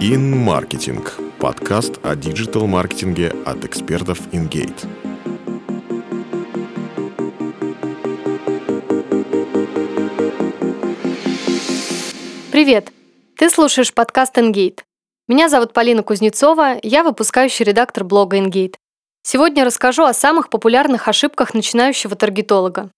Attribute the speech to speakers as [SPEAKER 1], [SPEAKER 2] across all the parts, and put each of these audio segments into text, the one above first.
[SPEAKER 1] InMarketing – подкаст о диджитал-маркетинге от экспертов InGate.
[SPEAKER 2] Привет! Ты слушаешь подкаст InGate. Меня зовут Полина Кузнецова, я выпускающий редактор блога InGate. Сегодня расскажу о самых популярных ошибках начинающего таргетолога.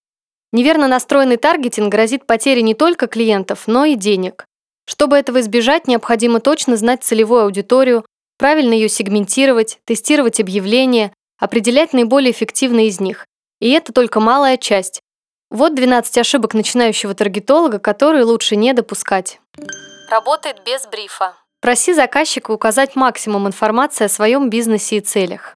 [SPEAKER 2] Неверно настроенный таргетинг грозит потерей не только клиентов, но и денег. Чтобы этого избежать, необходимо точно знать целевую аудиторию, правильно ее сегментировать, тестировать объявления, определять наиболее эффективные из них. И это только малая часть. Вот 12 ошибок начинающего таргетолога, которые лучше не допускать. Работает без брифа. Проси заказчика указать максимум информации о своем бизнесе и целях.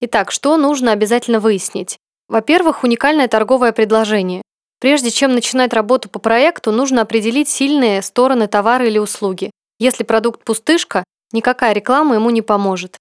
[SPEAKER 2] Итак, что нужно обязательно выяснить? Во-первых, уникальное торговое предложение. Прежде чем начинать работу по проекту, нужно определить сильные стороны товара или услуги. Если продукт пустышка, никакая реклама ему не поможет.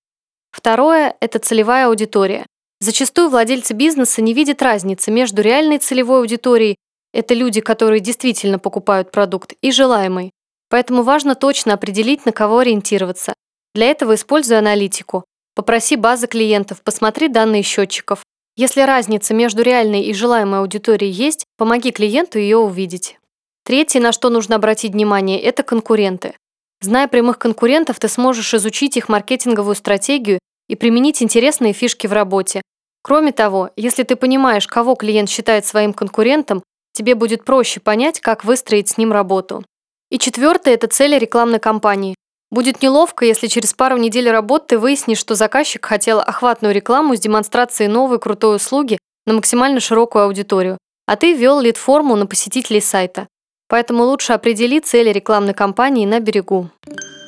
[SPEAKER 2] Второе – это целевая аудитория. Зачастую владельцы бизнеса не видят разницы между реальной целевой аудиторией – это люди, которые действительно покупают продукт, и желаемой. Поэтому важно точно определить, на кого ориентироваться. Для этого используй аналитику. Попроси базы клиентов, посмотри данные счетчиков, если разница между реальной и желаемой аудиторией есть, помоги клиенту ее увидеть. Третье, на что нужно обратить внимание, это конкуренты. Зная прямых конкурентов, ты сможешь изучить их маркетинговую стратегию и применить интересные фишки в работе. Кроме того, если ты понимаешь, кого клиент считает своим конкурентом, тебе будет проще понять, как выстроить с ним работу. И четвертое – это цели рекламной кампании. Будет неловко, если через пару недель работы ты выяснишь, что заказчик хотел охватную рекламу с демонстрацией новой крутой услуги на максимально широкую аудиторию, а ты вел лид-форму на посетителей сайта. Поэтому лучше определи цели рекламной кампании на берегу.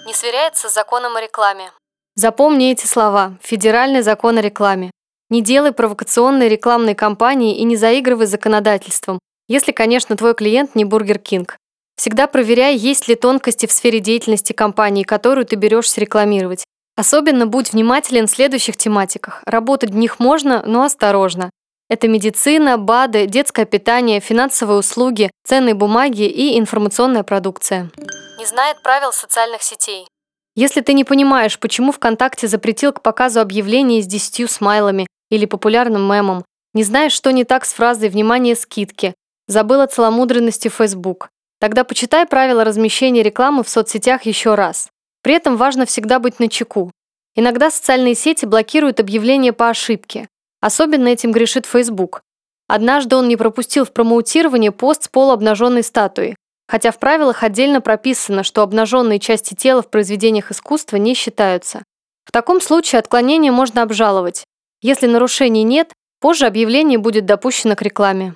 [SPEAKER 3] Не сверяется с законом о рекламе.
[SPEAKER 2] Запомни эти слова. Федеральный закон о рекламе. Не делай провокационные рекламные кампании и не заигрывай с законодательством, если, конечно, твой клиент не Бургер Кинг. Всегда проверяй, есть ли тонкости в сфере деятельности компании, которую ты берешься рекламировать. Особенно будь внимателен в следующих тематиках. Работать в них можно, но осторожно. Это медицина, БАДы, детское питание, финансовые услуги, ценные бумаги и информационная продукция.
[SPEAKER 3] Не знает правил социальных сетей.
[SPEAKER 2] Если ты не понимаешь, почему ВКонтакте запретил к показу объявлений с 10 смайлами или популярным мемом, не знаешь, что не так с фразой «внимание, скидки», забыл о целомудренности Facebook, Тогда почитай правила размещения рекламы в соцсетях еще раз. При этом важно всегда быть начеку. Иногда социальные сети блокируют объявления по ошибке. Особенно этим грешит Facebook. Однажды он не пропустил в промоутирование пост с полуобнаженной статуей, хотя в правилах отдельно прописано, что обнаженные части тела в произведениях искусства не считаются. В таком случае отклонение можно обжаловать. Если нарушений нет, позже объявление будет допущено к рекламе.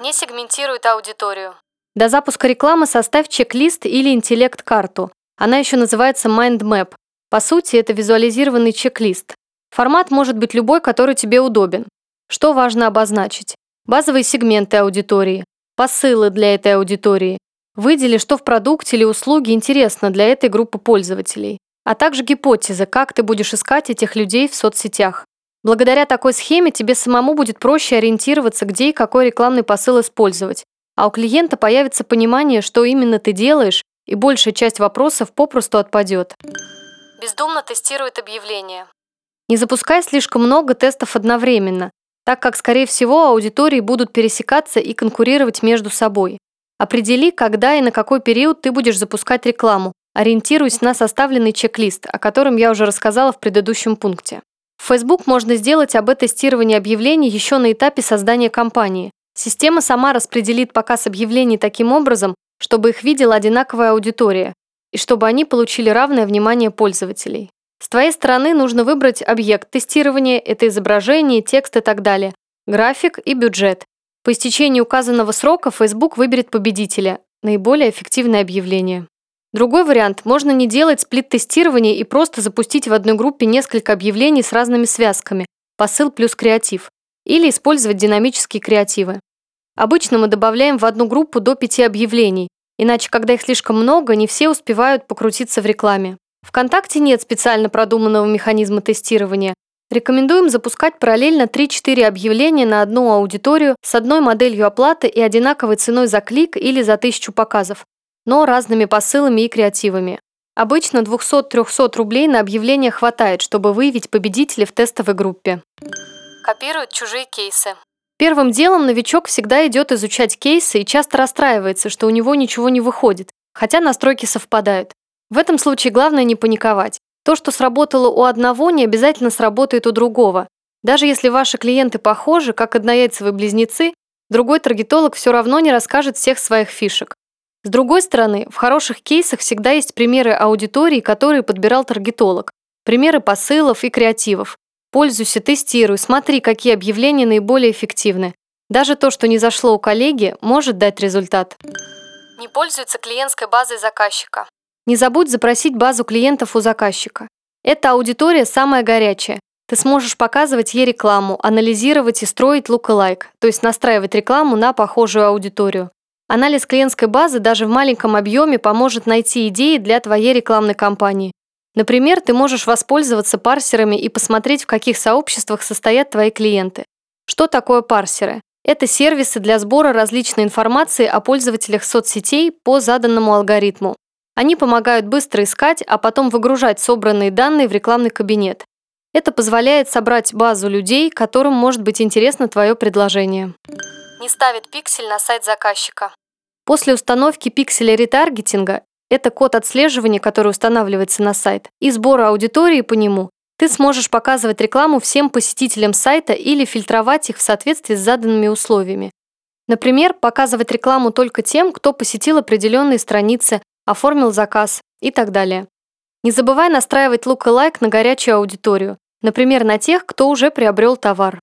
[SPEAKER 3] Не сегментирует аудиторию.
[SPEAKER 2] До запуска рекламы составь чек-лист или интеллект-карту. Она еще называется Mind Map. По сути, это визуализированный чек-лист. Формат может быть любой, который тебе удобен. Что важно обозначить? Базовые сегменты аудитории, посылы для этой аудитории. Выдели, что в продукте или услуге интересно для этой группы пользователей. А также гипотезы, как ты будешь искать этих людей в соцсетях. Благодаря такой схеме тебе самому будет проще ориентироваться, где и какой рекламный посыл использовать, а у клиента появится понимание, что именно ты делаешь, и большая часть вопросов попросту отпадет.
[SPEAKER 3] Бездумно тестирует объявления.
[SPEAKER 2] Не запускай слишком много тестов одновременно, так как, скорее всего, аудитории будут пересекаться и конкурировать между собой. Определи, когда и на какой период ты будешь запускать рекламу, ориентируясь на составленный чек-лист, о котором я уже рассказала в предыдущем пункте. В Facebook можно сделать АБ-тестирование объявлений еще на этапе создания кампании. Система сама распределит показ объявлений таким образом, чтобы их видела одинаковая аудитория и чтобы они получили равное внимание пользователей. С твоей стороны нужно выбрать объект тестирования, это изображение, текст и так далее, график и бюджет. По истечении указанного срока Facebook выберет победителя, наиболее эффективное объявление. Другой вариант – можно не делать сплит-тестирование и просто запустить в одной группе несколько объявлений с разными связками, посыл плюс креатив, или использовать динамические креативы. Обычно мы добавляем в одну группу до пяти объявлений, иначе, когда их слишком много, не все успевают покрутиться в рекламе. ВКонтакте нет специально продуманного механизма тестирования. Рекомендуем запускать параллельно 3-4 объявления на одну аудиторию с одной моделью оплаты и одинаковой ценой за клик или за тысячу показов, но разными посылами и креативами. Обычно 200-300 рублей на объявление хватает, чтобы выявить победителя в тестовой группе.
[SPEAKER 3] Копируют чужие кейсы.
[SPEAKER 2] Первым делом новичок всегда идет изучать кейсы и часто расстраивается, что у него ничего не выходит, хотя настройки совпадают. В этом случае главное не паниковать. То, что сработало у одного, не обязательно сработает у другого. Даже если ваши клиенты похожи, как однояйцевые близнецы, другой таргетолог все равно не расскажет всех своих фишек. С другой стороны, в хороших кейсах всегда есть примеры аудитории, которые подбирал таргетолог, примеры посылов и креативов. Пользуйся, тестируй, смотри, какие объявления наиболее эффективны. Даже то, что не зашло у коллеги, может дать результат.
[SPEAKER 3] Не пользуется клиентской базой заказчика.
[SPEAKER 2] Не забудь запросить базу клиентов у заказчика. Эта аудитория самая горячая. Ты сможешь показывать ей рекламу, анализировать и строить lookalike, то есть настраивать рекламу на похожую аудиторию. Анализ клиентской базы даже в маленьком объеме поможет найти идеи для твоей рекламной кампании. Например, ты можешь воспользоваться парсерами и посмотреть, в каких сообществах состоят твои клиенты. Что такое парсеры? Это сервисы для сбора различной информации о пользователях соцсетей по заданному алгоритму. Они помогают быстро искать, а потом выгружать собранные данные в рекламный кабинет. Это позволяет собрать базу людей, которым может быть интересно твое предложение.
[SPEAKER 3] Не ставит пиксель на сайт заказчика.
[SPEAKER 2] После установки пикселя ретаргетинга это код отслеживания, который устанавливается на сайт, и сбора аудитории по нему. Ты сможешь показывать рекламу всем посетителям сайта или фильтровать их в соответствии с заданными условиями. Например, показывать рекламу только тем, кто посетил определенные страницы, оформил заказ и так далее. Не забывай настраивать лук-лайк на горячую аудиторию, например, на тех, кто уже приобрел товар.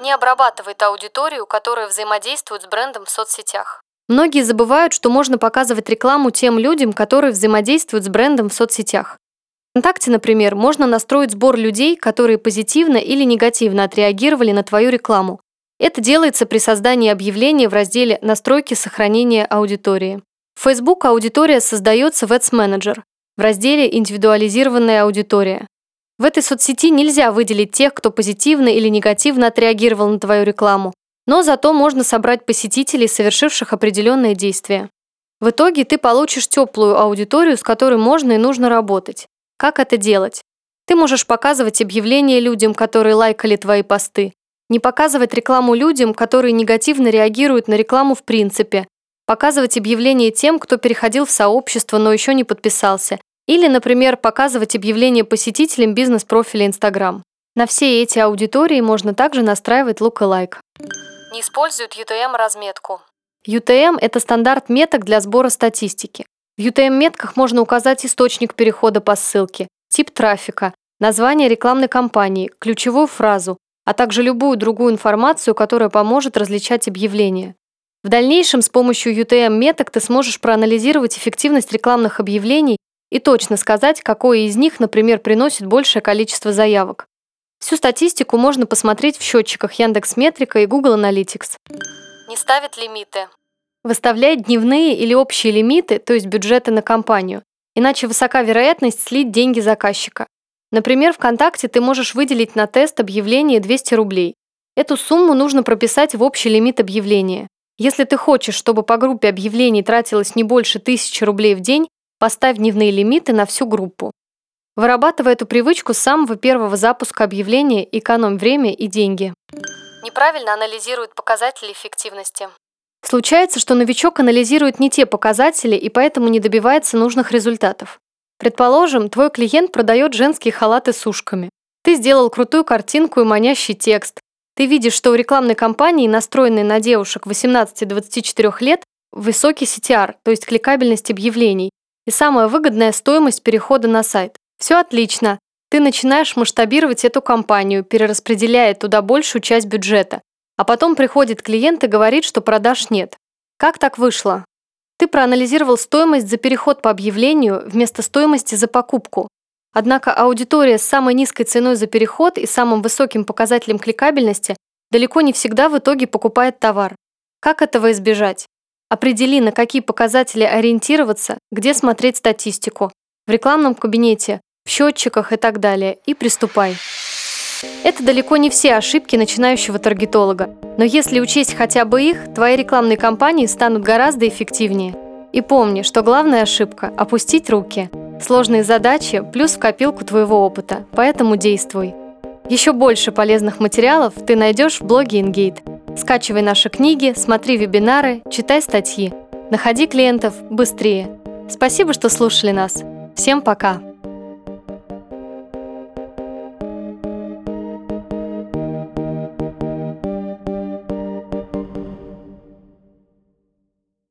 [SPEAKER 3] Не обрабатывает аудиторию, которая взаимодействует с брендом в соцсетях.
[SPEAKER 2] Многие забывают, что можно показывать рекламу тем людям, которые взаимодействуют с брендом в соцсетях. ВКонтакте, например, можно настроить сбор людей, которые позитивно или негативно отреагировали на твою рекламу. Это делается при создании объявления в разделе «Настройки сохранения аудитории». В Facebook аудитория создается в Ads Manager в разделе «Индивидуализированная аудитория». В этой соцсети нельзя выделить тех, кто позитивно или негативно отреагировал на твою рекламу, но зато можно собрать посетителей, совершивших определенные действия. В итоге ты получишь теплую аудиторию, с которой можно и нужно работать. Как это делать? Ты можешь показывать объявления людям, которые лайкали твои посты, не показывать рекламу людям, которые негативно реагируют на рекламу в принципе, показывать объявления тем, кто переходил в сообщество, но еще не подписался, или, например, показывать объявления посетителям бизнес-профиля Instagram. На все эти аудитории можно также настраивать lookalike.
[SPEAKER 3] Не используют UTM-разметку.
[SPEAKER 2] UTM – это стандарт меток для сбора статистики. В UTM-метках можно указать источник перехода по ссылке, тип трафика, название рекламной кампании, ключевую фразу, а также любую другую информацию, которая поможет различать объявления. В дальнейшем с помощью UTM-меток ты сможешь проанализировать эффективность рекламных объявлений и точно сказать, какое из них, например, приносит большее количество заявок. Всю статистику можно посмотреть в счетчиках Яндекс.Метрика и Google Analytics.
[SPEAKER 3] Не ставит лимиты.
[SPEAKER 2] Выставлять дневные или общие лимиты, то есть бюджеты на компанию, иначе высока вероятность слить деньги заказчика. Например, ВКонтакте ты можешь выделить на тест объявление 200 рублей. Эту сумму нужно прописать в общий лимит объявления. Если ты хочешь, чтобы по группе объявлений тратилось не больше 1000 рублей в день, поставь дневные лимиты на всю группу. Вырабатывай эту привычку с самого первого запуска объявления, экономь время и деньги.
[SPEAKER 3] Неправильно анализирует показатели эффективности.
[SPEAKER 2] Случается, что новичок анализирует не те показатели и поэтому не добивается нужных результатов. Предположим, твой клиент продает женские халаты с ушками. Ты сделал крутую картинку и манящий текст. Ты видишь, что у рекламной кампании, настроенной на девушек 18-24 лет, высокий CTR, то есть кликабельность объявлений, и самая выгодная стоимость перехода на сайт. Все отлично. Ты начинаешь масштабировать эту компанию, перераспределяя туда большую часть бюджета. А потом приходит клиент и говорит, что продаж нет. Как так вышло? Ты проанализировал стоимость за переход по объявлению вместо стоимости за покупку. Однако аудитория с самой низкой ценой за переход и самым высоким показателем кликабельности далеко не всегда в итоге покупает товар. Как этого избежать? Определи, на какие показатели ориентироваться, где смотреть статистику. В рекламном кабинете, в счетчиках и так далее, и приступай. Это далеко не все ошибки начинающего таргетолога, но если учесть хотя бы их, твои рекламные кампании станут гораздо эффективнее. И помни, что главная ошибка – опустить руки. Сложные задачи плюс в копилку твоего опыта, поэтому действуй. Еще больше полезных материалов ты найдешь в блоге InGate. Скачивай наши книги, смотри вебинары, читай статьи. Находи клиентов быстрее. Спасибо, что слушали нас. Всем пока!